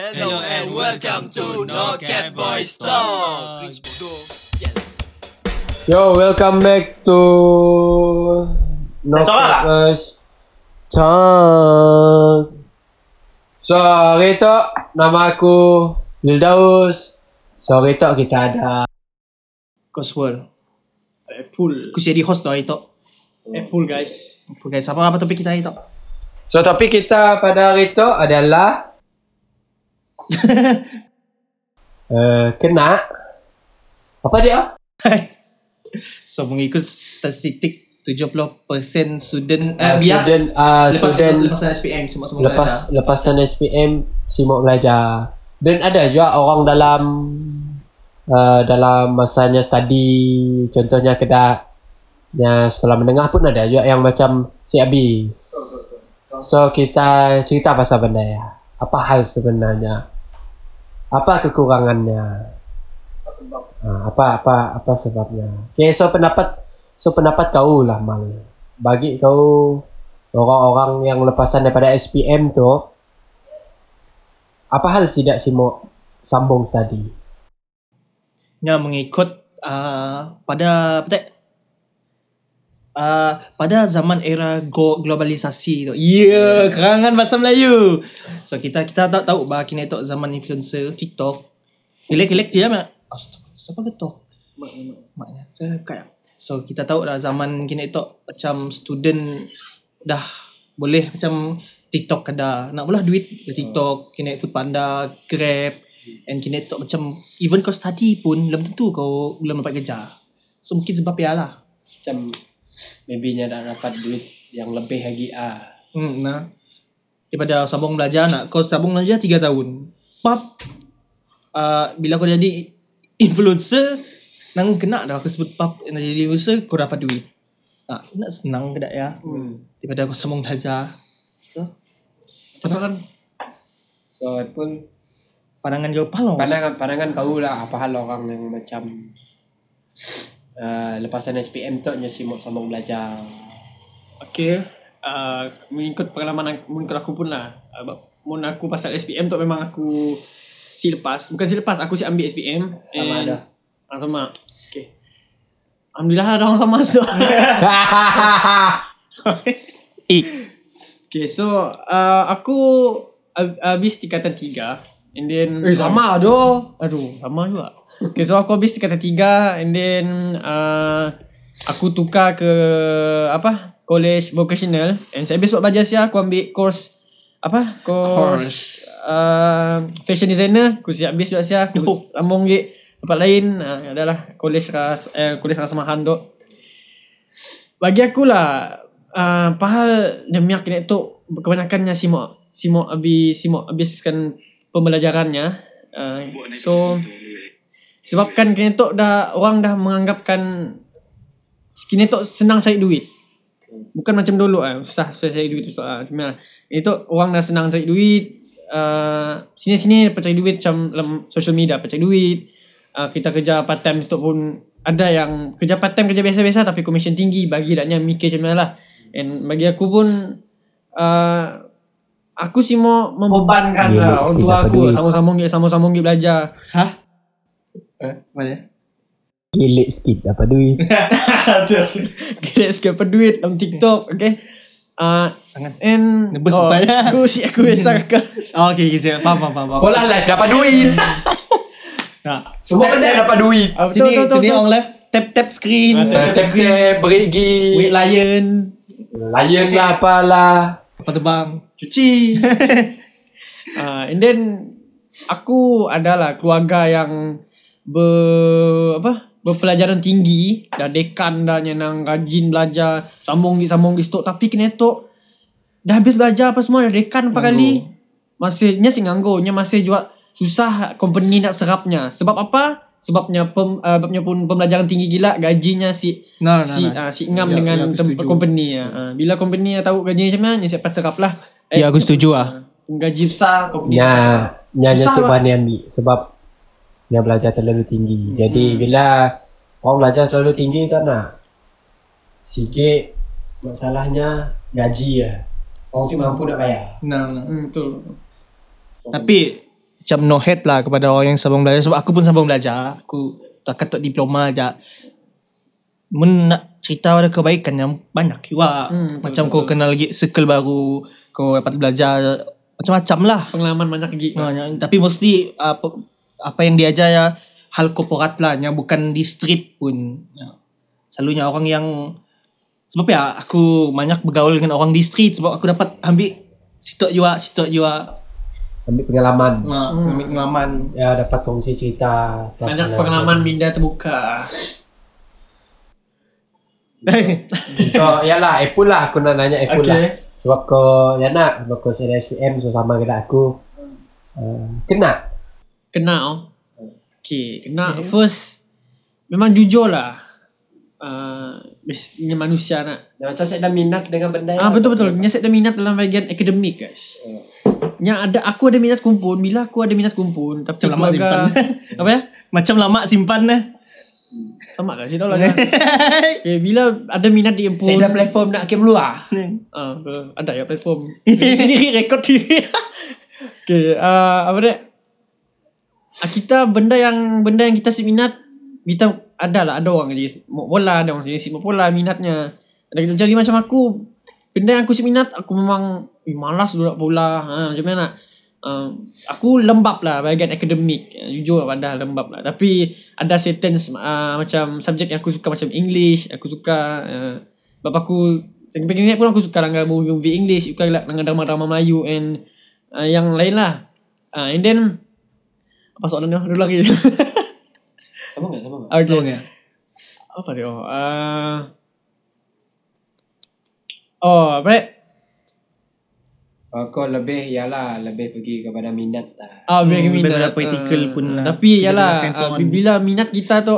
Hello and welcome to No Cat Boys Talk. Yo, welcome back to No Talk. Campus Talk. So, hari tu nama aku Lildaus. So, hari tu kita ada Cosworld. Apple. Aku jadi host tu hari tu. Apple guys. Apa guys, apa apa topik kita hari tu? So, topik kita pada hari tu adalah uh, kena. Apa dia? so mengikut statistik 70% student Uh, uh, biar student uh, lepas student lepasan SPM semua semua lepas lepasan SPM simak belajar. Dan ada juga orang dalam uh, dalam masanya study contohnya kedak ya sekolah menengah pun ada juga yang macam si habis. So kita cerita pasal benda ya. Apa hal sebenarnya apa kekurangannya? Uh, apa apa apa sebabnya? Okay so pendapat so pendapat kau lah mal. Bagi kau orang-orang yang lepasan daripada SPM tu apa hal tidak si mau sambung study? Nya mengikut uh, pada? Uh, pada zaman era go globalisasi tu. Ya, yeah, kerangan bahasa Melayu. So kita kita tak tahu bah kini tu zaman influencer TikTok. Kelek-kelek dia mak. Astaga, siapa ketok? Maknya saya kayak so kita tahu dah zaman kini tu macam student dah boleh macam TikTok ada nak pula duit ke TikTok kini food panda grab and kini tu macam even kau study pun belum tentu kau belum dapat kerja so mungkin sebab ya lah macam maybe nya nak dapat duit yang lebih lagi ah. Hmm, nah. Daripada sambung belajar nak kau sambung belajar 3 tahun. Pap. Uh, bila kau jadi influencer nang kena dah aku sebut pap nak jadi influencer kau dapat duit. Nak nak senang ke tak ya hmm. daripada aku sambung belajar. So Pasaran. so pun pandangan kau palau pandangan pandangan kau lah apa hal orang yang macam uh, lepasan SPM tu nya si mau sambung belajar Okay. Uh, mengikut pengalaman aku, mengikut aku pun lah. Uh, mun aku pasal SPM tu memang aku si lepas. Bukan si lepas, aku si ambil SPM. Sama ada. Ah, sama. Okay. Alhamdulillah ada orang sama so. eh okay, so uh, aku hab- habis tingkatan tiga. And then eh sama doh Aduh, sama juga. Okay, so aku habis tingkatan tiga and then uh, aku tukar ke apa? College vocational and saya habis buat belajar sia aku ambil course apa? Course, Course. Uh, fashion designer. Aku siap habis buat sia aku Oh. sambung ke tempat lain uh, adalah college ras eh, college rasmahan tu. Bagi aku lah uh, pahal demi kini tu kebanyakannya simok simok habis simok habiskan pembelajarannya. Uh, so sebabkan kini tu dah orang dah menganggapkan kini tu senang cari duit. Bukan macam dulu ah susah susah cari duit susah. Ah. Cuma itu orang dah senang cari duit. Uh, sini-sini dapat cari duit macam dalam social media dapat cari duit. Uh, kita kerja part time tu pun ada yang kerja part time kerja biasa-biasa tapi commission tinggi bagi daknya mikir macam lah. And bagi aku pun uh, aku sih mau membebankan lah sikit untuk dapat aku sama-sama ngik sama-sama ngik belajar. hah eh mana? Gilik sikit dapat duit. Kira sikit apa duit dalam TikTok, okay? Uh, Tangan. and Nebus oh, supaya. Aku si aku biasa kakak. oh, okay okay faham faham faham, faham. Pola live dapat duit. Nah. Semua benda dapat duit. Ah, betul, sini betul, betul, sini betul. on left. Tap tap screen. Ah, tap, Tap tap Berigi wait lion. Lion lah apalah. Apa terbang. Cuci. Uh, and then aku adalah keluarga yang ber apa? Berpelajaran tinggi. Dah dekan dah nyenang rajin belajar. Sambung di sambung di stok. Tapi kena tu dah habis belajar apa semua dah dekan empat kali. Masihnya sih nganggo nya masih juga susah company nak serapnya. Sebab apa? Sebabnya pem, uh, sebabnya pun pembelajaran tinggi gila gajinya si nah nah, si nah. Uh, si ngam Ya, dengan ya, tem- company ya. Uh, bila company tahu gajinya macam mana, siapa serap lah. ya aku setuju ah. Gaji besar company Nya Nya nya Susah sebab ni ambil. Sebab Nya belajar terlalu tinggi. Jadi bila Orang belajar terlalu tinggi tak nak? Sikit Masalahnya Gaji ya Orang tu mampu nak bayar. Nah, nah. Hmm, betul. Tapi macam no hate lah kepada orang yang sambung belajar. Sebab aku pun sambung belajar. Aku tak kata diploma aja mun nak cerita ada kebaikan yang banyak juga. Hmm, betul, macam kau kenal lagi circle baru. Kau dapat belajar macam-macam lah. Pengalaman banyak lagi. Ha, yang- tapi mostly apa apa yang diajar ya hal korporat lah yang bukan di street pun. Ya. Selalunya orang yang sebab ya aku banyak bergaul dengan orang di street sebab aku dapat ambil sitok juga sitok juga Ambil pengalaman. ha, ambil pengalaman. Ya dapat kongsi cerita. Banyak pengalaman minda terbuka. So yalah Apple lah aku nak nanya Apple Okay. lah. Sebab kau ya nak sebab kau ada SPM so sama dengan aku. Uh, kena. Kena oh. Okay, kena first memang jujur lah. Uh, manusia nak. Dan macam saya dah minat dengan benda Ah betul betul. Nya saya ada minat dalam bahagian akademik guys. Nya ada aku ada minat kumpul, bila aku ada minat kumpul tapi Macam lama keluarga apa ya? Macam lama simpan lah. Sama lah, saya tahu lah. kan. okay, bila ada minat di kumpul. Saya dah platform nak game luar. Ah, betul. ada ya platform. Ini rekod ni. okay, uh, apa dia? Ah, kita benda yang benda yang kita minat kita ada lah ada orang jadi bola ada orang jadi sepak bola minatnya. Ada jadi macam aku benda yang aku minat aku memang eh, malas duduk bola. Ha, macam mana uh, aku lembab lah bahagian akademik. Ya, jujur pada lembab lah. Tapi ada certain uh, macam subjek yang aku suka macam English aku suka uh, sebab aku Pengen ni pun aku suka langgar movie English. Suka langgar drama-drama Melayu And uh, yang lain lah. Uh, And then Apa soalan? Dulu lagi Sama enggak? Sama enggak? Okay Tahu nggak? Apa dia? Uh, oh, apa? Oh, kau lebih yalah lebih pergi kepada minat lah. Ah, Hmm, lebih minat. kepada practical Ah, pun lah. Tapi hands uh, bila minat kita tu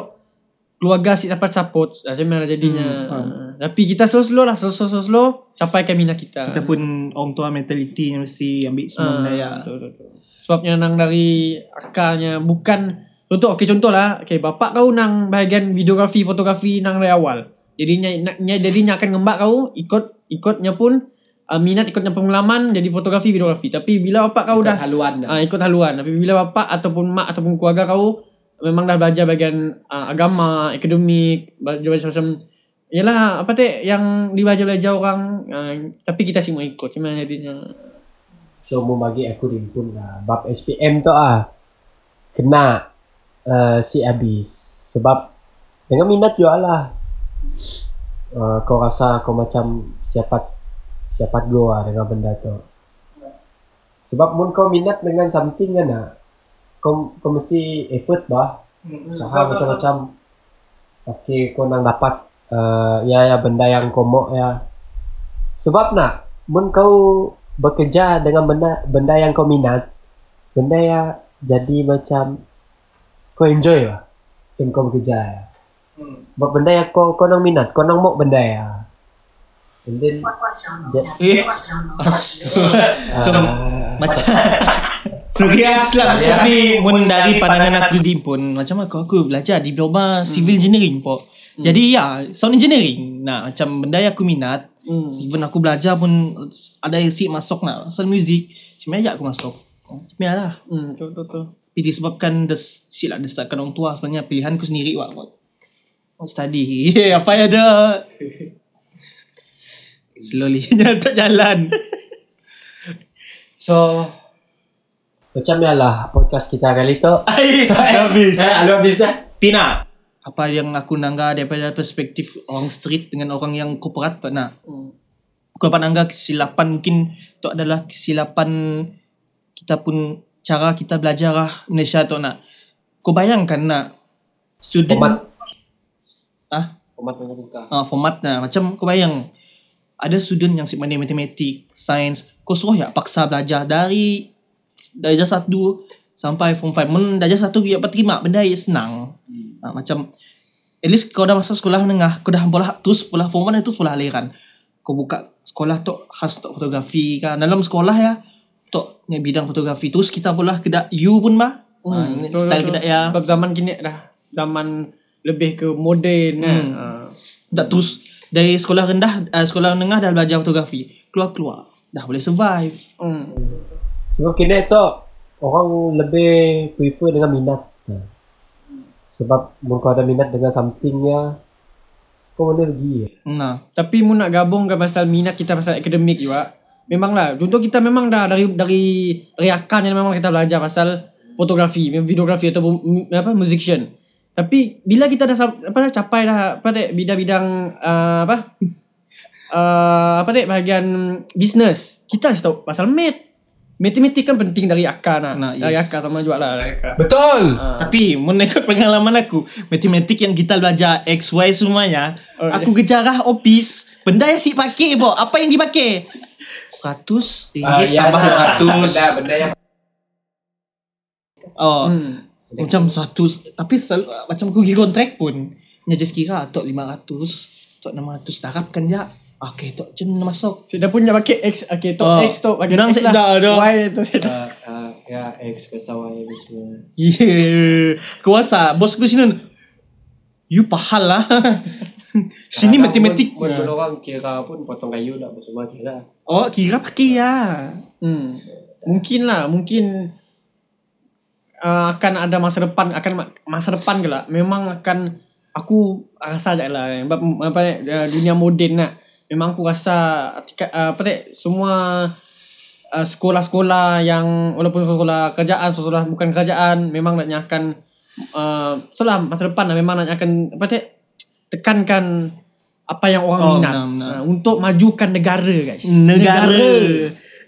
keluarga si dapat support, macam mana jadinya. Hmm, Ah, tapi kita slow-slow lah, slow-slow slow capaikan minat kita. Kita pun orang tua mentality yang mesti ambil semua Ah, benda ya. Betul, betul, betul. Sebabnya nang dari akarnya bukan contoh okey contoh lah okey bapak kau nang bahagian videografi fotografi nang dari awal. Jadinya nya- jadinya akan ngembak kau ikut ikutnya pun uh, minat ikutnya pengalaman jadi fotografi videografi. Tapi bila bapak kau Ikut dah haluan lah. uh, ikut haluan tapi bila bapak ataupun mak ataupun keluarga kau memang dah belajar bahagian uh, agama, akademik, belajar macam-macam Yalah apa teh yang dibelajar-belajar orang uh, tapi kita semua ikut macam mana jadinya So mau bagi aku rimpun lah. Bab SPM tu ah kena uh, si habis sebab dengan minat juga lah. Uh, kau rasa kau macam siapa siapa go lah dengan benda tu. Sebab mun kau minat dengan something kan ah, kau kau mesti effort bah. Usaha macam-macam. Okay, kau nang dapat uh, ya ya benda yang kau mau ya. Sebab nak mun kau bekerja dengan benda benda yang kau minat, benda yang jadi macam kau enjoy lah. Tim kau bekerja. Ya. Sebab benda yang kau kau nang minat, kau nang mau benda ya. And then ja- Eh, so, macam Sorry lah Tapi mun dari pandangan aku di pun Macam aku Aku belajar diploma civil engineering po Jadi ya Sound engineering. Nah macam benda yang aku minat Hmm. Even aku belajar pun Ada yang si masuk nak Sound music Macam mana aku masuk mana lah Hmm, betul betul. betul. Tapi disebabkan des, Si lah desatkan orang tua Sebenarnya pilihan aku sendiri wak Mau study Apa ya ada Slowly Tak jalan So macam ya lah podcast kita kali tu. Ai, So, eh, habis. Eh, lu habis lah. Pina apa yang aku nangga daripada perspektif orang street dengan orang yang korporat tak nak Hmm. aku dapat nangga kesilapan mungkin itu adalah kesilapan kita pun cara kita belajar lah Malaysia tu nak kau bayangkan nak student Format. ah Format buka. ah format nah macam kau bayang ada student yang sebenarnya matematik sains kau suruh ya paksa belajar dari darjah satu sampai form 5 men darjah satu dia dapat terima benda yang senang Ha, macam at least kau dah masuk sekolah menengah, kau dah bola tu sekolah form 1 itu sekolah aliran. Kau buka sekolah tu khas untuk fotografi kan. Dalam sekolah ya tu ni bidang fotografi terus kita pula kedak you pun bah. Hmm, ha, style kedak ya. Sebab zaman kini dah zaman lebih ke moden kan. Hmm. Ah. Tak terus dari sekolah rendah uh, sekolah menengah dah belajar fotografi. Keluar-keluar dah boleh survive. Hmm. Sebab kini tu orang lebih prefer dengan minat. Sebab mun kau ada minat dengan somethingnya kau boleh pergi. Nah. Tapi mu nak gabungkan pasal minat kita pasal akademik juga. Memanglah. Contoh kita memang dah dari dari dari akarnya memang kita belajar pasal fotografi, videografi atau apa musician. Tapi bila kita dah apa dah capai dah apa dek bidang-bidang uh, apa uh, apa dek bahagian business, kita tahu pasal math. Matematik kan penting dari akar nak. Nah, dari yes. akar sama juga lah dari akar. Betul. Ah. Tapi menurut pengalaman aku, matematik yang kita belajar X, Y semuanya, Oh, aku kejarah opis, benda yang si pakai bo. Apa yang dipakai? 100 ringgit ya tambah lah. 200. Benda, benda yang Oh, Hmm. macam 100 tapi selalu, macam aku pergi kontrak pun, nya just kira tok 500, tok 600 darabkan je. Okey, tok jen masuk. Saya dah punya pakai X. Okay, tu Oh. X bahagian Nang X lah. dah ada. Y tu saya dah. uh, uh, ya X pesawat ini semua. Yeah. Kuasa bos aku sini. You pahal lah. sini Kadang matematik. Pun, pun, orang kira pun potong kayu lah semua kira. Oh, kira pakai ya. Hmm. Mungkin lah, mungkin uh, akan ada masa depan, akan ma- masa depan ke lah. Memang akan aku rasa je lah ni, uh, dunia moden nak. Memang aku rasa tika, uh, apa ni, semua uh, sekolah-sekolah yang walaupun sekolah kerajaan, sekolah bukan kerajaan memang nak akan uh, setelah masa depan lah memang nak akan apa ni, tekankan apa yang orang Oh, minat benar, benar. Uh, untuk majukan negara guys. Negara.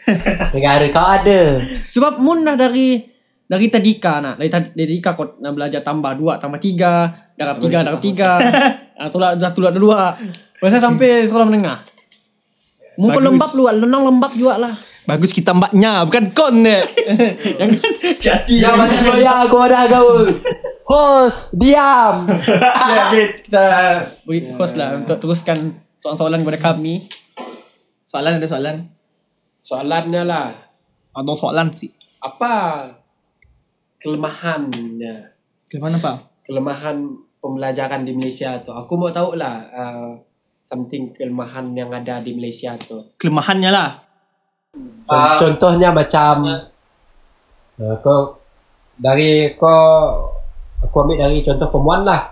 Negara kau ada. Sebab Mun dah dari dari tadika nak dari, tad- dari tadika kau nak belajar tambah dua tambah tiga darab tiga darab tiga ah tolak dah tolak dua Pasal sampai sekolah menengah Muka Bagus. lembab lu lenang lembab juga lah Bagus kita mbaknya bukan kon ne. Jangan jati Yang macam loya aku ada kau. Host, diam. ya, okay, Kita beri host lah Untuk teruskan soalan-soalan kepada kami soalan ada soalan. Soalannya lah, Ada soalan sih. apa kelemahannya? Gimana pak? Kelemahan pembelajaran di Malaysia tu. Aku mau tahu lah uh, something kelemahan yang ada di Malaysia tu. Kelemahannya lah. Con- contohnya macam uh, kau dari kau aku ambil dari contoh form 1 lah.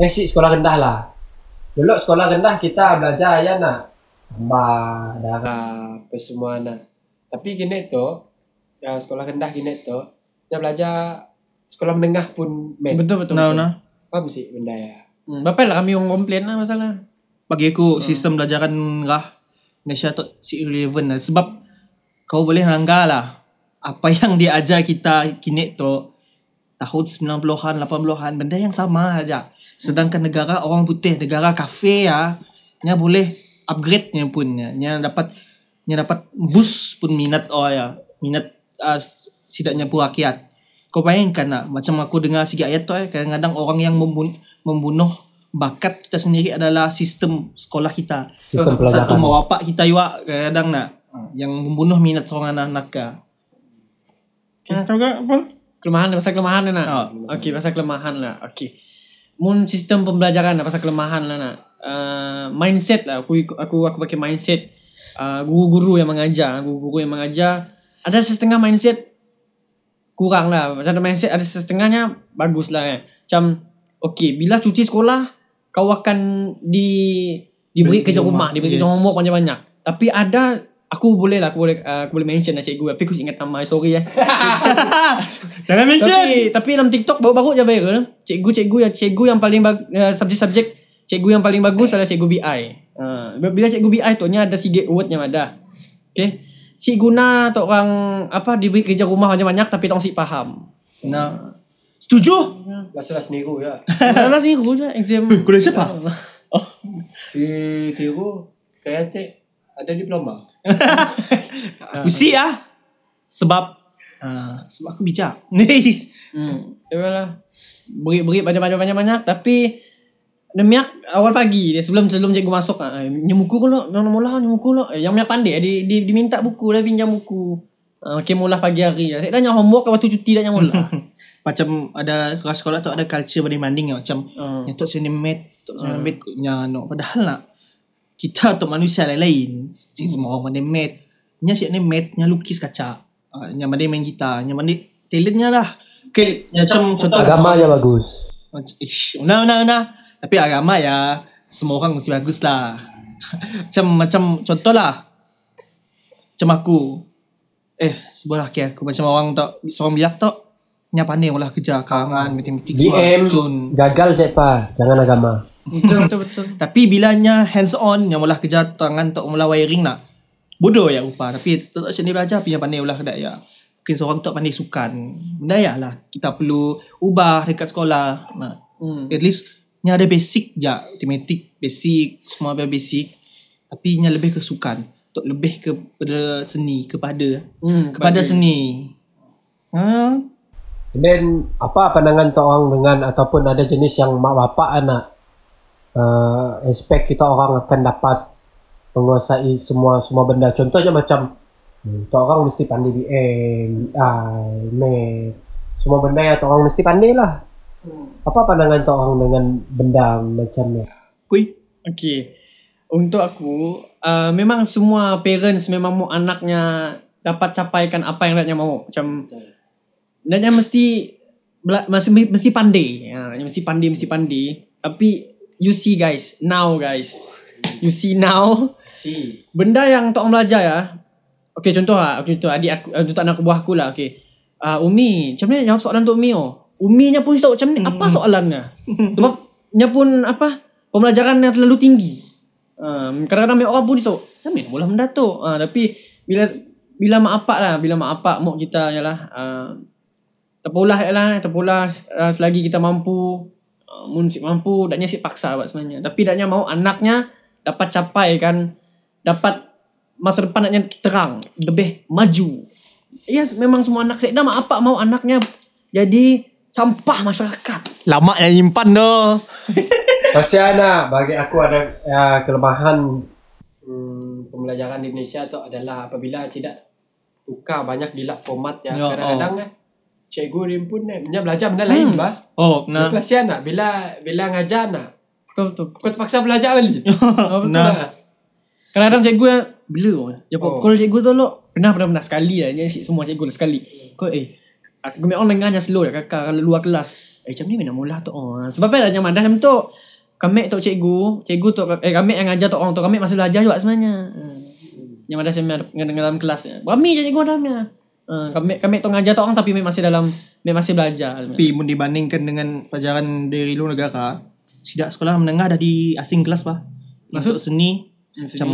Eh si sekolah rendah lah. Dulu sekolah rendah kita belajar ya nak tambah darah apa semua nak. Tapi kini tu ya sekolah rendah kini tu dia belajar sekolah menengah pun math. Betul betul, Nah, betul. nah. Faham sih benda ya. Hmm, Berapa lah kami orang komplain lah masalah Bagi aku sistem belajaran rah Malaysia tu si irrelevant lah sebab kau boleh langgar lah apa yang dia ajar kita kini tu tahun 90-an 80-an benda yang sama aja. Sedangkan negara orang putih, negara kafe ya, nya boleh upgrade nya pun nya, nya dapat nya dapat boost pun minat oh ya, minat uh, sidaknya pun rakyat. Kau bayangkan lah, macam aku dengar sikit ayat tu eh, kadang-kadang orang yang membun, membunuh bakat kita sendiri adalah sistem sekolah kita. Sistem Satu pelajaran. mak bapak kita juga kadang-kadang nak yang membunuh minat seorang anak-anak ka. Okay. Kau juga apa? Kelemahan pasal kelemahan lah nak. Oh. Okey pasal kelemahan lah. Okey. Mun sistem pembelajaran lah pasal kelemahan lah nak. Uh, mindset lah aku aku aku pakai mindset uh, guru-guru yang mengajar, guru-guru yang mengajar ada setengah mindset kurang lah. Ada mindset ada setengahnya bagus lah kan. Macam okey bila cuti sekolah kau akan di diberi Beri kerja rumah, rumah, diberi yes. kerja homework banyak-banyak. Tapi ada aku boleh lah aku boleh uh, aku boleh mention lah cikgu tapi aku ingat nama sorry ya. Jangan Tapi tapi dalam TikTok baru-baru je viral. Cikgu-cikgu yang cikgu yang paling bag, uh, subjek-subjek cikgu yang paling bagus adalah cikgu BI. Uh, bila cikgu BI tu nya ada sikit word yang ada. Okay. Si guna tu orang apa diberi kerja rumah banyak-banyak tapi tak si faham. Nah. Setuju? Kelas-kelas niru ya. Sini aku je exam. Kuliah siapa? Ti tiru kayak te ada diploma. Aku si ah. Sebab uh, sebab aku bijak. Hmm. Ya lah. Beri-beri banyak-banyak-banyak tapi Nemiak awal pagi dia sebelum sebelum cikgu masuk ah nyemuku kau lo nama mula nyemuku lo yang miak pandai di, di diminta buku dah pinjam buku. Ah okay, mula pagi hari. Saya tanya homework waktu cuti dah mula. macam ada kelas sekolah tu ada culture banding-banding ya. macam Hmm. yang tu sini mate, tu sini mate nya no. Padahal nak kita tu manusia lain-lain. Si semua orang mate. Nya si ni mate nya lukis kaca. uh, Yang pandai main gitar Yang pandai Talentnya lah Okay Macam contoh Agamanya bagus. Ish, una, una, una. Tapi agama ya, semua orang mesti bagus lah. macam, macam contoh lah. Macam aku. Eh, sebelah ke aku. Macam orang tak, seorang biak tak. Nya pandai olah kerja, karangan, matematik. DM cun. gagal je pa. Jangan agama. Betul betul betul. Tapi bila nya hands on, yang olah kerja tangan tak olah wiring nak. Bodoh ya rupa. Tapi tetap sini belajar, yang pandai olah kedai ya. Mungkin seorang tak pandai sukan. Benda ya lah. Kita perlu ubah dekat sekolah. Nah, Hmm. At least Nya ada basic je Matematik Basic Semua ada basic Tapi nya lebih ke sukan Untuk lebih kepada seni Kepada Hmm, Kepada seni ha? And then apa pandangan tu orang dengan ataupun ada jenis yang mak bapak anak uh, expect kita orang akan dapat menguasai semua semua benda. Contohnya macam hmm, tu orang mesti pandai di M, I, Math. Semua benda yang tu orang mesti pandai lah. Apa pandangan tu orang dengan benda macam ni? Kui Okay. Untuk aku, uh, memang semua parents memang mau anaknya dapat capaikan apa yang anaknya mau. Macam anaknya mesti mesti mesti pandai. Ha, mesti pandai, mesti pandai. Tapi you see guys, now guys. You see now, Si. benda yang tok orang belajar ya. Okay contoh lah, contoh adik aku, uh, contoh anak buah aku lah. Okay. Uh, Umi, macam mana jawab soalan untuk Umi oh? Umi nya pun tahu macam ni, apa soalannya? Sebab nya pun apa? Pembelajaran yang terlalu tinggi. Uh, kadang-kadang orang pun tahu, macam mana bola benda tu? Uh, tapi bila bila mak apak lah, bila mak apak mak kita ialah uh, terpulah lah, terpulah uh, selagi kita mampu. Uh, mun si mampu, daknya si paksa buat sebenarnya. Tapi daknya mau anaknya dapat capai kan dapat masa depan anaknya terang, lebih maju. Ya yes, memang semua anak saya dah mak apak mau anaknya jadi sampah masyarakat. Lama yang nyimpan doh Kasihan lah bagi aku ada uh, kelemahan hmm, pembelajaran di Indonesia tu adalah apabila tidak tukar banyak gila formatnya Ya, kadang-kadang eh cikgu dia pun eh punya belajar benda lain Hmm. bah. Oh Nah. Kasihan nak bila bila ngajar nak Betul betul. kau terpaksa belajar balik. Oh, betul. Nah. Nah. Kadang-kadang cikgu yang bila dia Oh. oh. call cikgu tu lo pernah pernah pernah sekali lah ni si semua cikgu lah sekali. Kau eh aku memang orang dengarnya slow lah kakak kalau luar kelas. Eh macam ni mana mula tu oh. Sebab apa dah nyaman dah macam tu. Kami tu cikgu, cikgu tu eh kami yang ngajar tu orang tu kami masih belajar juga sebenarnya. Hmm. Yang ada saya dengan dalam kelas. Kami je cikgu dalamnya. Uh, kami kami tu ngajar tu orang tapi memang masih dalam masih belajar. Tapi mun dibandingkan dengan pelajaran dari luar negara Sidak sekolah menengah dah di asing kelas bah Maksud? Untuk seni Hmm, seni. Macam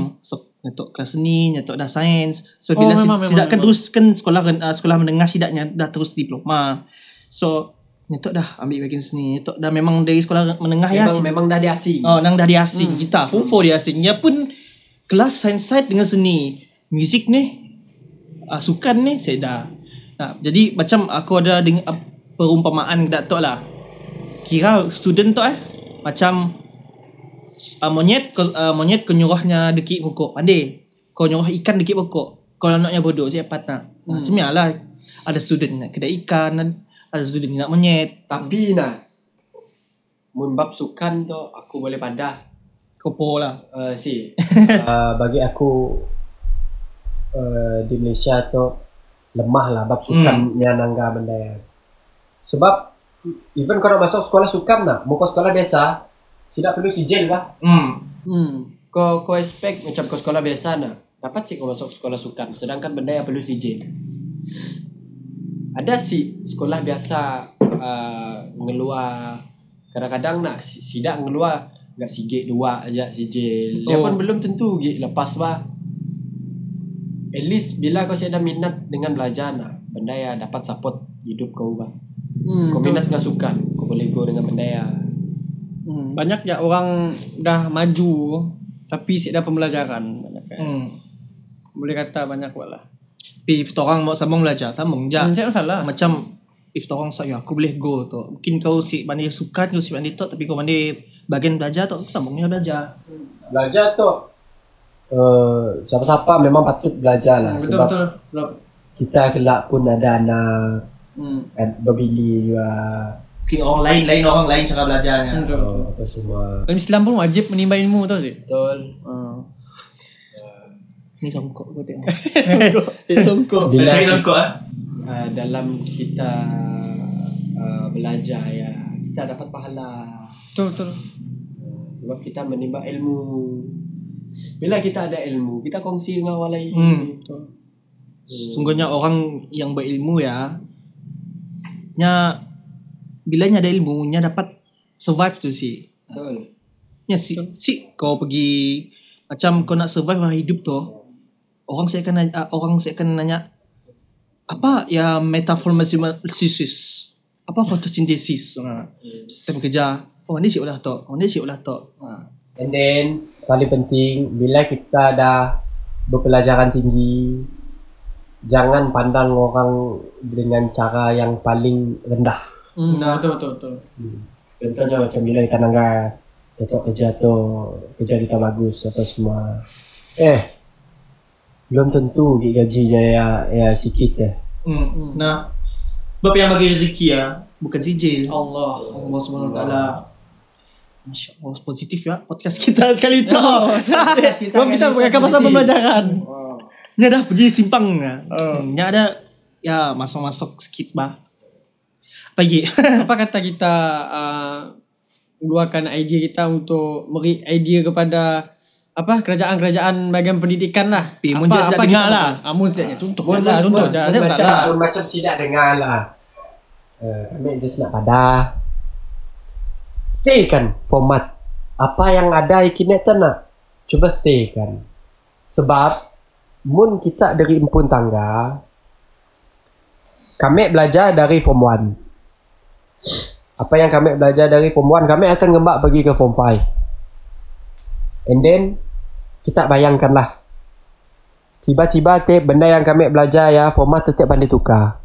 Nyatok kelas seni Nyatok dah sains So Oh, bila memang, si, memang, sidak kan memang. terus Kan sekolah uh, sekolah menengah sidaknya Dah terus diploma So Nyatok dah ambil bagian seni Nyatok dah memang dari sekolah menengah ya Memang memang dah diasing. Oh, nang dah di asing hmm. kita. Form 4 di asing. Dia pun kelas science side dengan seni. Muzik ni uh, sukan ni saya dah. Nah, jadi macam aku ada dengan uh, perumpamaan dak tok lah. Kira student tu eh macam uh, monyet kau uh, monyet kau nyuruhnya dekik pokok. Pandai. Kau nyuruh ikan dekik pokok. Kalau anaknya bodoh siapa nak. Nah, macam lah. Ada student nak kedai ikan, ada student nak monyet. Tapi nah mun bab sukan tu aku boleh padah Kopo lah. uh, si uh, bagi aku uh, di Malaysia tu lemah lah bab sukannya hmm. nangga benda yang. Sebab even kalau masuk sekolah sukan nak, muka sekolah biasa, tidak perlu sijil lah. Hmm. Hmm. Kau kau expect macam kau sekolah biasa nak, dapat sih kau masuk sekolah sukan. Sedangkan benda yang perlu sijil. Ada sih sekolah biasa uh, ngeluar kadang-kadang nak si- sidak ngeluar enggak sigit dua aja sijil. Dia Oh. pun belum tentu gig lepas bah. At least bila kau ada minat dengan belajar nak, benda yang dapat support hidup kau bah. Hmm. Kau minat dengan sukan, kau boleh go dengan benda yang Hmm, banyak ya orang dah maju tapi sih dah pembelajaran banyak kan. Hmm. Boleh kata banyak buat lah. Tapi if orang mau sambung belajar, sambung je. Hmm, masalah. Macam if orang saya aku boleh go tu. Mungkin kau si pandai sukan, kau si pandai tu tapi kau pandai bagian belajar tu sambungnya belajar. belajar tu uh, siapa-siapa memang patut belajar lah betul sebab betul. Betul. kita kelak pun ada anak Hmm. and berbini juga Mungkin orang lain lain orang lain cara belajarnya. Betul. oh, apa semua Dalam Islam pun wajib menimba ilmu tau sih. betul Uh. Ni songkok kau tengok. Dia songkok. Bila Cari songkok ah. uh, dalam kita uh, belajar ya kita dapat pahala Betul betul. sebab kita menimba ilmu. Bila kita ada ilmu, kita kongsi dengan orang lain. Hmm. Sungguhnya orang yang berilmu ya nya bila nya ada ilmu nya dapat survive tu si. Betul. Ya si, si kau pergi macam kau nak survive dalam hidup tu orang saya akan nanya, orang saya akan nanya apa ya metaformasis apa fotosintesis ha. sistem kerja oh ni siap lah tu oh ni siap lah tu ha. And then paling penting bila kita dah berpelajaran tinggi jangan pandang orang dengan cara yang paling rendah. Hmm, betul betul betul. Contohnya macam bila kita nanggap dapat kerja tu kerja kita bagus apa semua. Eh belum tentu gajinya ya ya sikit eh. hmm. nah sebab yang bagi rezeki ya bukan sijil Allah. Allah Subhanahu Wa Taala Masya Allah positif ya podcast kita kali itu. Sebab kita akan pasal pembelajaran. Nya dah pergi simpang ya. Hmm, nya ada ya masuk-masuk sikit bah. Pagi. Apa kata kita uh, keluarkan idea kita untuk beri idea kepada apa kerajaan-kerajaan bahagian pendidikan lah. Pi, mun just nak dengar kita- lah. Ah, mun just contoh lah, contoh je. Saya macam, salah. pun macam tidak dengar lah. Uh, kami just nak pada stay kan format apa yang ada ikinet tu nak cuba stay kan sebab mun kita dari impun tangga kami belajar dari form 1 apa yang kami belajar dari form 1 kami akan ngembak pergi ke form 5 and then kita bayangkanlah Tiba-tiba tip benda yang kami belajar ya format tetap pandai tukar.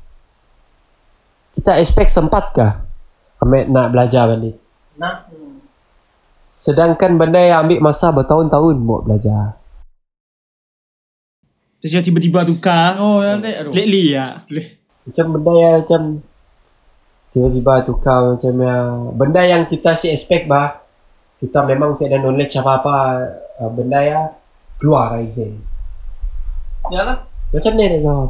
Kita expect sempat kah kami nak belajar balik? Nah. Sedangkan benda yang ambil masa bertahun-tahun buat belajar. Terus tiba-tiba tukar. Oh, nanti aduh. Lately ya. Macam benda yang macam tiba-tiba tukar macam yang benda yang kita si expect bah kita memang si ada knowledge apa-apa uh, benda ya keluar dari exam. Yalah. Macam ni nak jawab.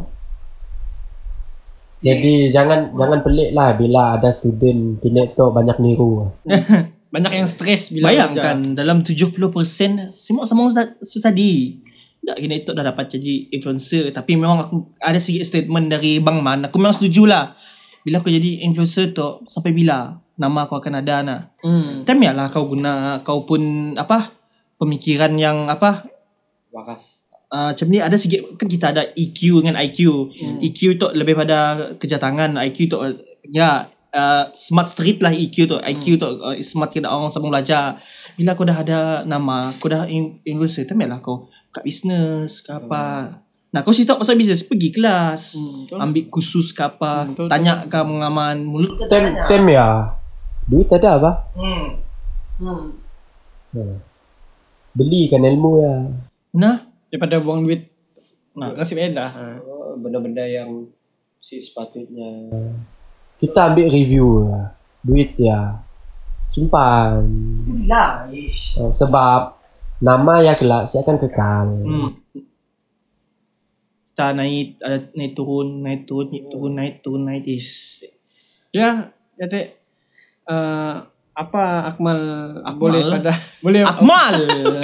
Jadi jangan jangan pelik lah bila ada student pinet tu banyak niru. Banyak yang stres bila Bayangkan dalam 70% semua sama ustaz tadi. Tak kena itu dah dapat jadi influencer tapi memang aku ada sikit statement dari Bang Man. Aku memang setuju lah. Bila aku jadi influencer tu sampai bila nama aku akan ada nah. Hmm. Time lah kau guna kau pun apa pemikiran yang apa Waras. uh, macam ni ada sikit kan kita ada EQ dengan IQ. Hmm. EQ tu lebih pada kerja tangan, IQ tu ya uh, smart street lah EQ tu. IQ tu uh, smart kena orang sama belajar. Bila kau dah ada nama, kau dah in- influencer, tamai lah kau kat bisnes ke apa. Nah, kau cerita pasal bisnes, pergi kelas. Hmm, betul. ambil kursus ke apa. Hmm, betul, tanya ke pengalaman mulut Tem tanya. tem ya. Duit ada apa? Hmm. Hmm. Ha. Belikan ilmu ya. Nah, Daripada buang duit. Nah. Nasib edah. Ha. Oh, benda-benda yang si sepatutnya kita ambil review ya. Duit ya. Simpan. lah. Ish. Oh, sebab nama ya kelak saya akan kekal. Hmm. Kita naik ada naik turun, naik turun, naik turun, naik turun, naik is. Ya, jadi uh, apa Akmal, Akmal? boleh pada boleh Akmal.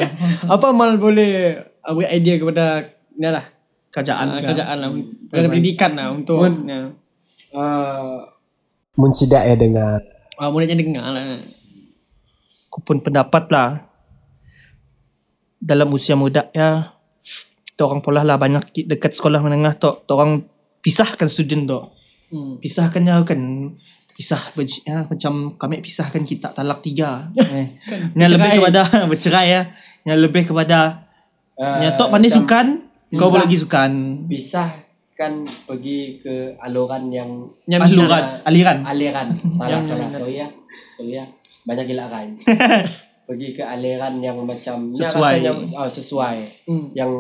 apa Akmal boleh uh, beri idea kepada ni lah Kerajaan. uh, kerajaan lah kepada pendidikan lah untuk Mun- ya. Uh, mun sidak ya dengar. Ah, mulanya dengar lah. Aku pun pendapat lah. Dalam usia muda ya. Kita orang pola lah banyak dekat sekolah menengah tu. Kita orang pisahkan student tu. Hmm. Pisahkannya kan pisah ber- ya, macam kami pisahkan kita talak tiga. eh. Yang lebih kepada bercerai ya. Yang lebih kepada Uh, yang tok pandai sukan, kau boleh lagi sukan. Pisah kan pergi ke aluran yang Yang Aluran, aliran. aliran salah Yang salah sorry ya sorry ya banyak gila kan pergi ke aliran yang macam yang Sesuai. rasanya, oh, sesuai Hmm. yang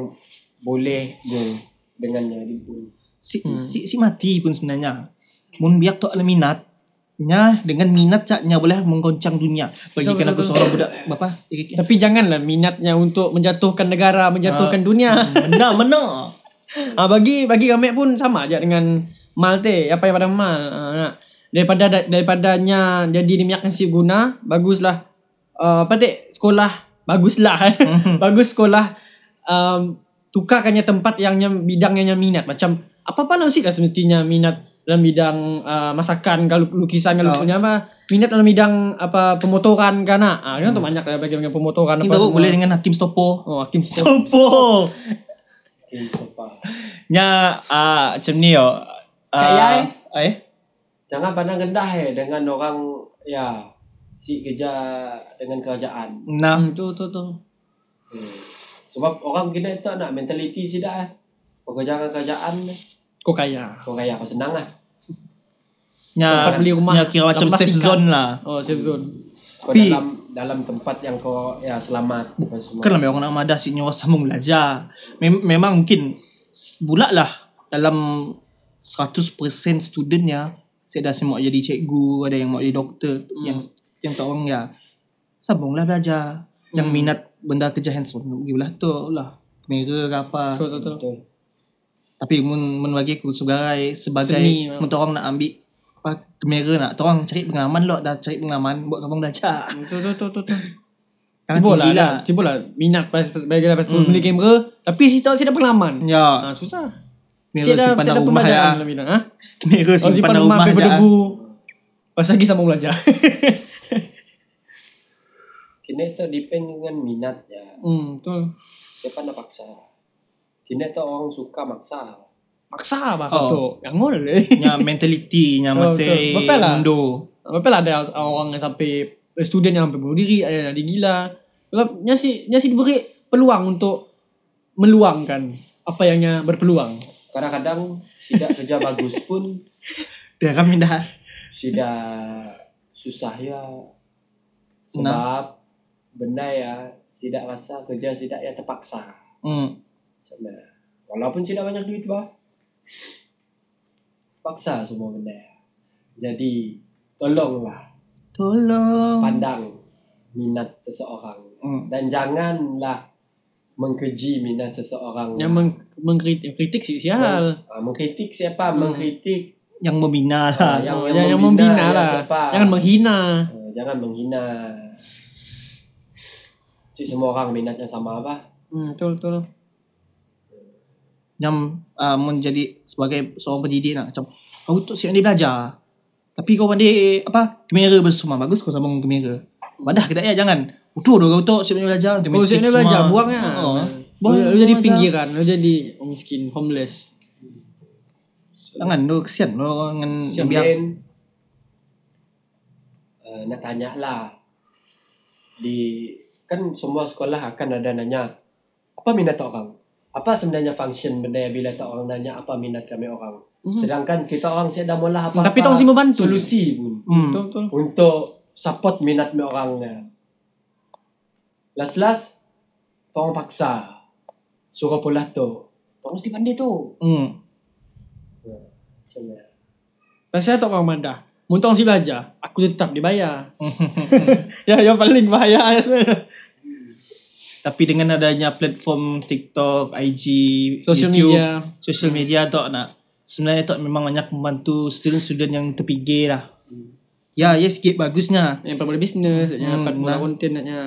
boleh go dengannya di pun Si, si, si mati pun sebenarnya. Mun biak tu ada minat, Nya dengan minat caknya boleh menggoncang dunia. Bagikan Betul, aku seorang budak bapa. Tapi janganlah minatnya untuk menjatuhkan negara, menjatuhkan dunia. Benar benar. Ah bagi bagi kami pun sama aja dengan mal teh. Apa yang pada mal. Ah, nak. Daripada daripadanya jadi dimiakkan si guna, baguslah uh, apa teh sekolah baguslah eh. Bagus sekolah um, tukarkannya tempat yang bidangnya yang minat macam apa-apa nak lah semestinya minat dalam bidang uh, masakan kalau lukisan kalau Oh. punya apa minat dalam bidang apa pemotoran kan ah ah, kan tu banyak lah bagi bagi pemotoran Ini apa semua. boleh dengan hakim stopo. oh hakim Stopo. Sopa. Nya ah macam ni yo. Kayak Ah, eh? Jangan pandang rendah eh dengan orang ya si kerja dengan kerajaan. Nah, hmm, tu tu tu Hmm. Sebab orang kena itu nak mentaliti sih dah. eh. Pekerja dengan kerajaan kau kaya kau kaya kau senang lah. nya Tempat beli rumah nya kira macam 18 safe tingkat. zone lah. oh safe zone Kau Tapi- dalam dalam tempat yang kau ya selamat apa semua. Kan lah orang nak madah si nyawa sambung belajar. Mem- memang mungkin s- bulat lah dalam 100% studentnya saya dah semua jadi cikgu, ada yang mau jadi doktor, yang yang tak orang ya sambunglah belajar. Yang minat benda kerja hands-on pergi belah tu lah. Kamera ke apa. betul betul, betul. Betul. Tapi mun, mun bagi aku sebagai sebagai mun orang nak ambil apa kamera nak orang cari pengalaman lo dah cari pengalaman buat sambung belajar. Betul betul betul betul. Kan Cuba lah, lah. Cuba lah minat pas bagi lepas tu beli kamera tapi si saya ada pengalaman. Ya, Ah susah. kamera Saya dah simpan dalam dah rumah pembelajaran ya. Ha? Kamera Oh simpan dalam rumah rumah paper aja. debu. Pas lagi sambung belajar. Kena itu depend dengan minat ya. hmm, betul. Siapa nak paksa. Kena itu orang suka maksa. Paksa bah Oh. tu. Yang ngol le. Nya mentality nya Oh, masih lah. mundo. Apa lah ada orang yang sampai student yang sampai bunuh diri, ada yang digila. Sebab nya si nya si diberi peluang untuk meluangkan apa yang nya berpeluang. Kadang-kadang tidak kerja bagus pun Dah kami dah. sudah susah ya. Sebab benda ya tidak rasa kerja tidak ya terpaksa. Hmm. Macam mana? Walaupun tidak banyak duit bah. Paksa semua benda. Jadi tolonglah Tolong. pandang minat seseorang Hmm. dan janganlah mengkeji minat seseorang. Yang meng, mengkritik, mengkritik si sial. Ah, mengkritik siapa? Hmm. Mengkritik Yang membina ah, lah. yang, Oh, yang, yang, yang membina, membina ya lah. siapa? Jangan menghina. Ah, jangan menghina. Cik semua orang minatnya sama apa? Hmm, betul betul. Yang uh, menjadi sebagai seorang pendidik nak macam kau tu siap ni belajar. Tapi kau pandai apa? Kamera bersama bagus kau sambung kamera. Madah ke tak ya jangan. Utuh dah kau tu siap ni belajar. Oh, saya ni belajar buang ya. Oh. Lu, lu jadi pinggiran, lu jadi orang miskin, homeless. Jangan lu kesian lu dengan Siap biar. Uh, nak tanya lah. Di kan semua sekolah akan ada nanya apa minat orang? Apa sebenarnya function benda yang bila tak orang nanya apa minat kami orang? Mhm. Sedangkan kita orang saya dah mula apa Tapi tong si membantu. solusi pun Hmm. Betul betul. untuk support minat mi orangnya. Last-last tong paksa suruh pula tu. Tong mesti pandai tu. Hmm. Macam mana? Tapi saya tak orang mandah. Muntong si belajar, aku tetap dibayar. ya, yang paling bahaya sebenarnya. Tapi dengan adanya platform TikTok, IG, Social YouTube, media. social media tu nak sebenarnya tu memang banyak membantu student-student yang terpinggir lah. Ya, ya sikit bagusnya. Yang boleh bisnes, yang Hmm, dapat mula nah. konten naknya.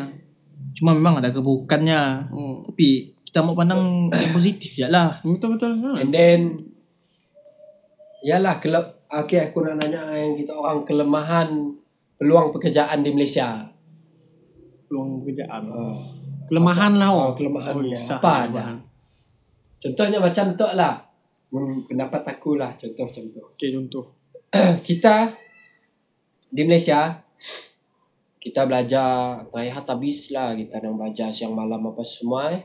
Cuma memang ada keburukannya. Hmm. Tapi kita mau pandang yang positif je lah. Betul betul. Ha. And then Yalah kelep Okay aku nak nanya yang kita orang kelemahan peluang pekerjaan di Malaysia. Peluang pekerjaan. Uh, Kelemahan lah oh, oh. kelemahan Oh, sah, apa ada? Contohnya macam tu lah. Pendapat aku lah contoh-contoh. Okey contoh. kita di Malaysia kita belajar rehat habis lah kita nak belajar siang malam apa semua eh.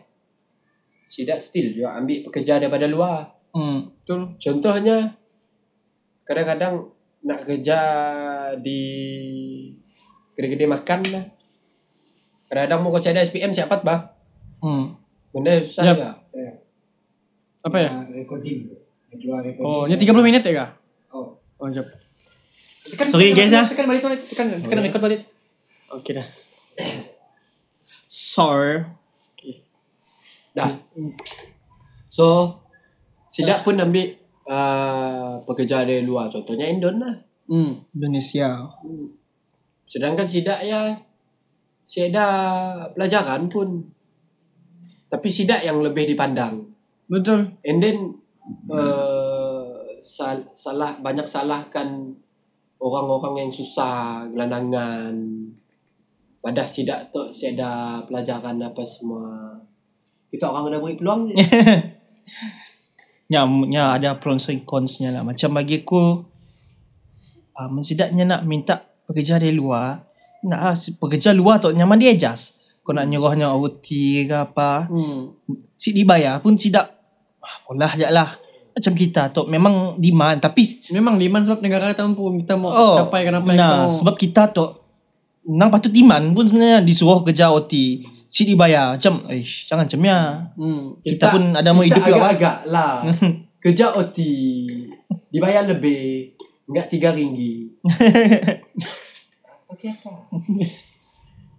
Tidak still juga ambil pekerja daripada luar. Hmm. Betul. Contohnya kadang-kadang nak kerja di kedai-kedai makan lah. Kadang-kadang mau kau ada SPM siapa bah? Hmm. Benda susah Yap. ya. Apa ya? Recording. Keluar recording. Oh, nya 30 minit ya kah? Oh. Oh, jap. Sorry guys ah. Tekan balik tu, tekan, tekan record balik. Okey dah. Sor. Dah. So, Sidak pun ambil uh, pekerja dari luar. Contohnya Indon lah. Hmm. Indonesia. Sedangkan Sidak ya, Sidak pelajaran pun. Tapi Sidak yang lebih dipandang. Betul. And then, uh, sal- salah banyak salahkan orang-orang yang susah, gelandangan. Padahal Sidak tu Sidak pelajaran apa semua. Kita orang kena beri peluang je. Ya, ya ada pros and cons-nya lah. Macam bagi aku, uh, setidaknya nak minta pekerja dari luar, nak lah, pekerja luar tu nyaman dia adjust. Kau nak nyuruhnya OT ke apa, Hmm. si dibayar pun tidak, ah, polah je lah. Macam kita tu memang demand tapi Memang demand sebab negara kita mampu kita mau oh, capai apa yang kita nah, mau. sebab kita tu nang patut demand pun sebenarnya disuruh kerja OT. Si dibayar macam, eh jangan macam ya. Hmm. Kita, pun ada mau kita hidup juga. agak-agak lah. Kerja OT. Dibayar lebih. Enggak tiga ringgi. Okey apa?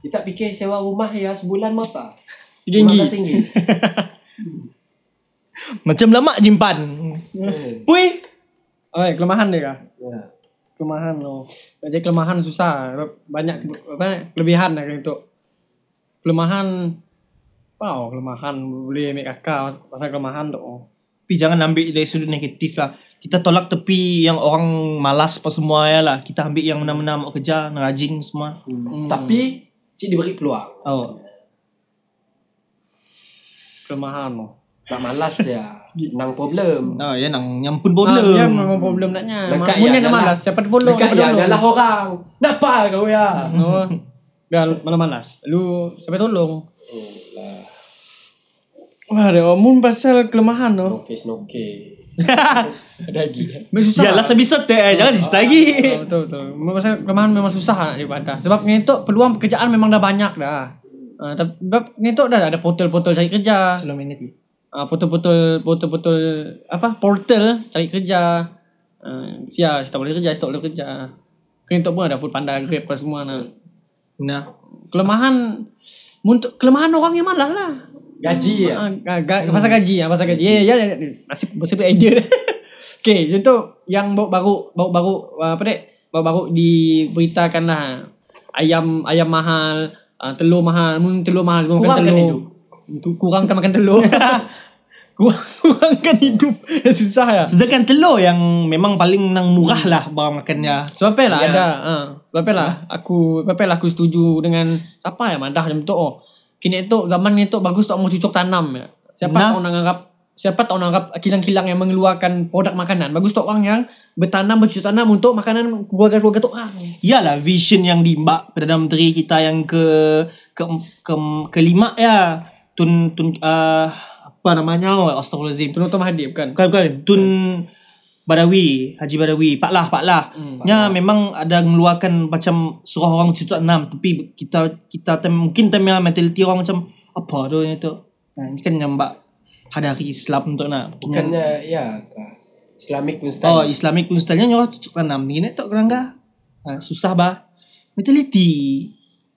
Kita fikir sewa rumah ya sebulan berapa? Tiga ringgi. ringgi. Macam lama jimpan. Hmm. Pui. Oh, kelemahan dia kah? Ya. Kelemahan loh. Jadi kelemahan susah. Banyak apa kelebihan lah itu. Kelemahan apa oh, kelemahan boleh akal mas- pasal kelemahan tu. Oh. Tapi jangan ambil dari sudut negatif lah. Kita tolak tepi yang orang malas apa semua ya lah. Kita ambil yang mana-mana mau kerja, rajin semua. Hmm. Tapi si diberi peluang. Oh. Kelemahan tu. Tak malas ya. Nang problem. Oh, ya nang yang pun Ah, problem. dia memang problem naknya. Dekat Mungkin yang adalah- malas. Siapa tolong? Dekat siapa ya tolong? adalah orang. Napa kau ya? Oh. Dia malah malas. Lu siapa tolong? Oh lah. Wah, dia omong pasal kelemahan tu. No face no case. Ada lagi. Memang susah. Ya last episode tu eh. Jangan di situ lagi. Betul, betul, betul. Masa kelemahan memang susah nak daripada. Sebab ni tu peluang pekerjaan memang dah banyak dah. Tapi sebab ni tu dah ada portal-portal cari kerja. Slow minute. Uh, portal-portal portal-portal apa? Portal cari kerja. Uh, sia, kita boleh kerja, kita boleh kerja. Kini tu pun ada food panda, grab apa semua nak. Nah. Kelemahan untuk kelemahan orang yang malas lah. Gaji ya. Ah, ga, ga, pasal gaji ah, pasal gaji. Ya, ya, ya, nasib nasib idea. Okey, contoh yang baru baru baru, baru apa dek? Baru baru diberitakan lah. Ayam ayam mahal, uh, telur mahal, mun telur mahal makan Kurangkan telur. hidup. Tu- Kurangkan makan telur. Kurang, kurangkan hidup. Susah ya. Sedangkan telur yang memang paling nang murah lah barang makannya. Sebab apa lah Ya. ada. Ha. Sebab apa lah aku sebab apa lah aku setuju dengan siapa yang madah macam tu. Oh. Kini tu zaman ni tu bagus tak mau cucuk tanam ya. Siapa Nah. tahu nak anggap siapa tahu nak anggap kilang-kilang yang mengeluarkan produk makanan. Bagus tu orang yang bertanam bercucuk tanam untuk makanan keluarga-keluarga tu orang. Iyalah vision yang diimbak Perdana Menteri kita yang ke ke, ke kelima ya. Tun tun uh, apa namanya? Oh, Astagfirullahalazim. Tun. Mahathir bukan? Bukan bukan Tun Badawi Haji Badawi Pak Lah Pak Lah. Hmm, Nya memang ada mengeluarkan Macam Suruh orang bercucuk tanam Tapi kita Kita tem, Mungkin time yang mentality orang macam Apa tu yang tu Nah ini kan yang mbak Hadari Islam untuk nak Bukannya ya kah? Islamic pun Oh style. Islamic pun stylenya Nyuruh cucuk tanam Ini tak kerangga ha, Susah bah. Mentality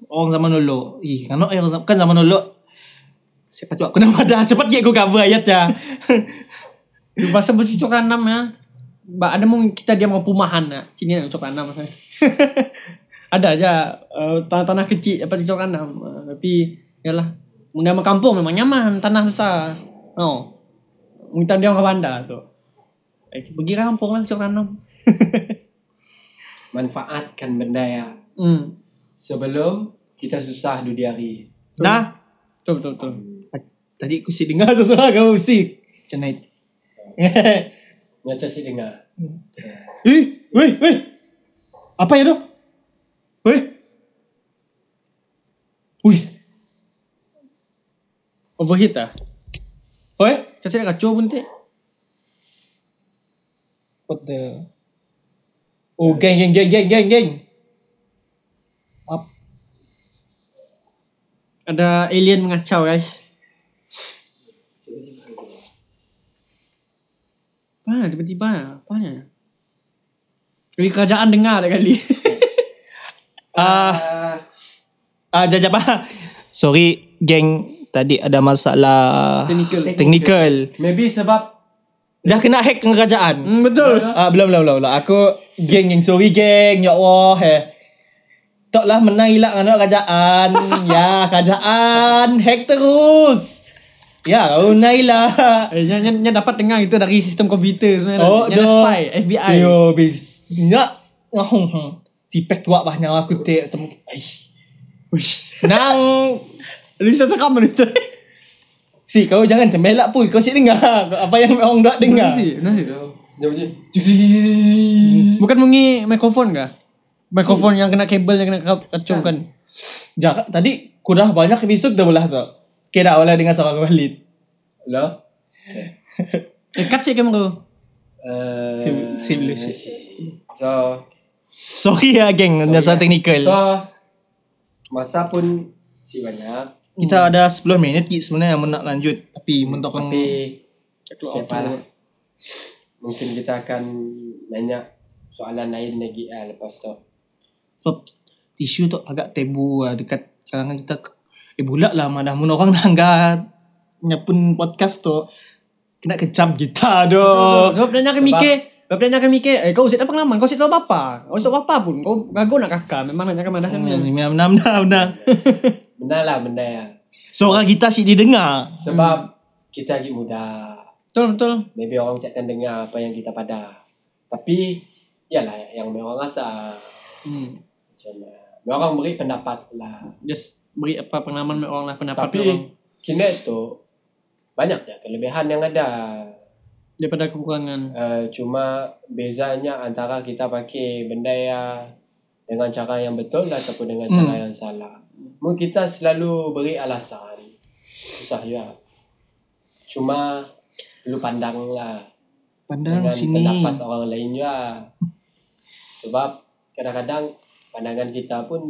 Orang zaman dulu. Ih kan, kan zaman dulu. Siapa tu? Aku dah. Cepat aku cover ayat ya. Lu pasal bercucuk tanam ya. Ba ada mungkin kita dia mau perumahan ya. Sini nak cucuk tanam ada aja uh, tanah-tanah kecil dapat cucuk tanam. Uh, tapi yalah. Munda mau kampung memang nyaman tanah besar. Oh. Mungkin dia orang bandar tu. Eh, pergi kampung lah cucuk tanam. Manfaatkan benda ya. Hmm. Sebelum kita susah di hari. Nah Betul betul betul. Tadi aku si dengar tu suara kau musik. Macam night. Macam si dengar. eh, weh, weh. Apa ya tu? Weh. Wih. Overheat ah. Weh. Kasi nak kacau pun tak. What the? Oh, geng, geng, geng, geng, geng, geng. Up. Ada alien mengacau guys. Apa tiba-tiba apa ya? Jadi kerajaan dengar tak kali. Ah, ah jap apa? Sorry, geng. Tadi ada masalah Technical. Technical. Maybe sebab Dah kena hack dengan kerajaan. Hmm, betul. Ah, belum, belum, belum, belum. Aku geng yang sorry geng. Ya Allah. Eh. Tak lah menang hilang anak kerajaan. ya, kerajaan. Hack terus. Ya, kau Naila. Eh, yang, yang, yang dapat dengar itu dari sistem komputer sebenarnya. Oh, yang ada dah. spy, FBI. Yo, bis. Nak. Ngahong. Si pek kuat banyak aku tek. Temu. Aish. Wish. Nang. Lisa sekam itu. Si kau jangan cemelak pul. Kau si dengar. Apa yang orang dak dengar. Nasi, nasi. Dia bunyi Bukan mengi mikrofon kah? Mikrofon yang kena kabel yang kena ka- kacau kan. Ya, tadi ku dah banyak episode dah belah tu. Kira awalnya dengan suara Khalid. Lo Eh, kacik kamera. uh, Sim- seamless. So Sorry ya geng, jasa teknikal. So Masa pun Si banyak Kita ada 10 minit Ki sebenarnya yang nak lanjut tapi mentok Tapi Siapa lah Mungkin kita akan Nanya Soalan lain lagi ah, Lepas tu sebab isu tu agak tabu lah dekat kalangan kita. Eh bulat lah mana mun orang nanggat nyapun podcast tu kena kecam kita doh. Kau pernah ke mikir Kau pernah ke mikir Eh kau usik tak pengalaman? Kau usik tahu apa-apa? Kau usik tahu apa-apa pun. Kau gagal nak kakak. Memang nak cakap mana sana. Benar benar benar. benar. Benar lah benda ya Suara kita sih didengar. Sebab Kita lagi muda. Betul betul. Maybe orang akan dengar Apa yang kita pada. Tapi Yalah Yang orang rasa. Hmm. Macam mana Orang beri pendapat lah. Just beri apa pengalaman orang lah Pendapat Tapi orang. Kini tu Banyak ya kelebihan yang ada. Daripada kekurangan. Uh, Cuma Bezanya antara kita pakai benda ya Dengan cara yang betul Ataupun dengan Hmm. cara yang salah. Mungkin kita selalu beri alasan. Susah ya Cuma Perlu pandang lah. Pandang dengan sini. pendapat orang lain juga. Sebab kadang-kadang pandangan kita pun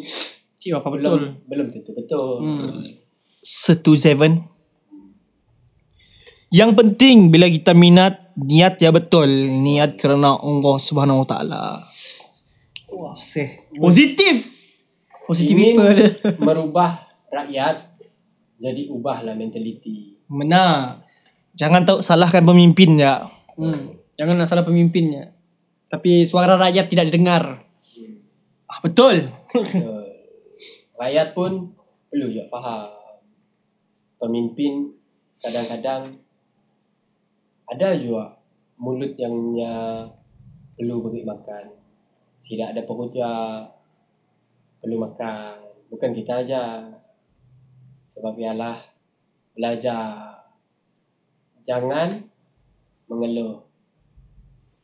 Cik apa belum betul belum tentu betul. hmm. Setu seven. Yang penting bila kita minat niat ya betul, niat kerana Allah Subhanahu Wa Taala. Wah, seh. Positif. Positive Ingin people merubah rakyat jadi ubahlah mentaliti. Benar. Jangan tahu salahkan pemimpin ya. hmm. Jangan nak salah pemimpinnya Tapi suara rakyat tidak didengar Ah, betul. Betul. Rakyat pun perlu juga faham. Pemimpin kadang-kadang ada juga mulut yang perlu beri makan. Tidak ada perut juga perlu makan. Bukan kita aja. Sebab ialah belajar. Jangan mengeluh.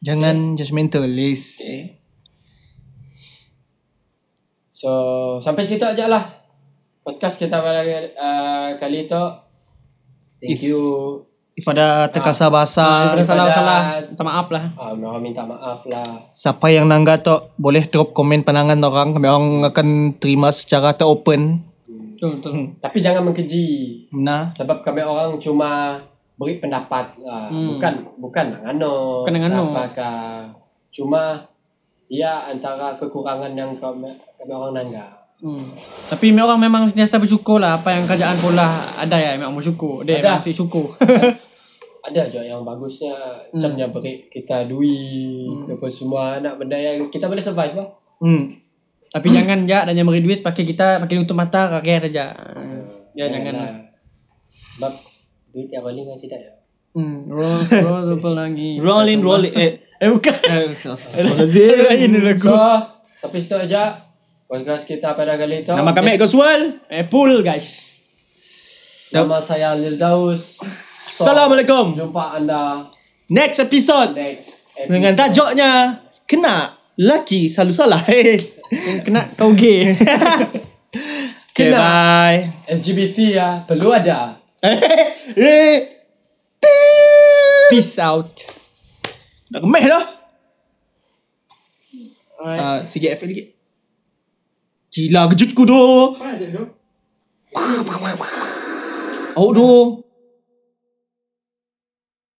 Jangan judgmental, Liz. Eh. So sampai situ aja lah podcast kita pada uh, kali itu. Thank If- you. If ada terkasar bahasa, Kalau daripada- salah-salah Minta maaf lah Ah, uh, minta maaf lah. siapa yang nangga tu boleh drop komen pandangan orang. Kami orang akan terima secara teropen. Betul betul Tapi jangan mengkeji. Nah, Sebab kami orang cuma beri pendapat lah. Hmm. Bukan bukan ngano. Bukan ngano. Apakah cuma ia antara kekurangan yang kami, kami orang nangga. hmm. Tapi memang orang memang sentiasa bersyukur lah Apa yang kerajaan pula Ada ya memang bersyukur Dia Ada. memang mesti syukur Ada je yang bagusnya Hmm. Macamnya beri kita duit Apa semua nak benda yang kita boleh survive lah hmm. Tapi jangan ya Dan yang beri duit Pakai kita Pakai nutup mata Kakek saja Ya jangan lah Sebab duit yang paling kan tidak ya hmm. Roll Roll Roll lagi Rolling, rolling. Eh, Eh bukan eh, Astagfirullahaladzim. Lain dulu aku So Sampai situ aja Podcast kita pada kali itu Nama kami Goswal. Eh pull guys Nama saya Lil Daus So, Assalamualaikum. Jumpa anda Next episode next episode dengan tajuknya kena laki selalu salah. Hey. Kena kau gay Okay, Kena. bye. LGBT ya Perlu ada Eh. Peace out Nak kemeh dah. Uh, sikit effort sikit. Gila kejutku tu. Awak tu.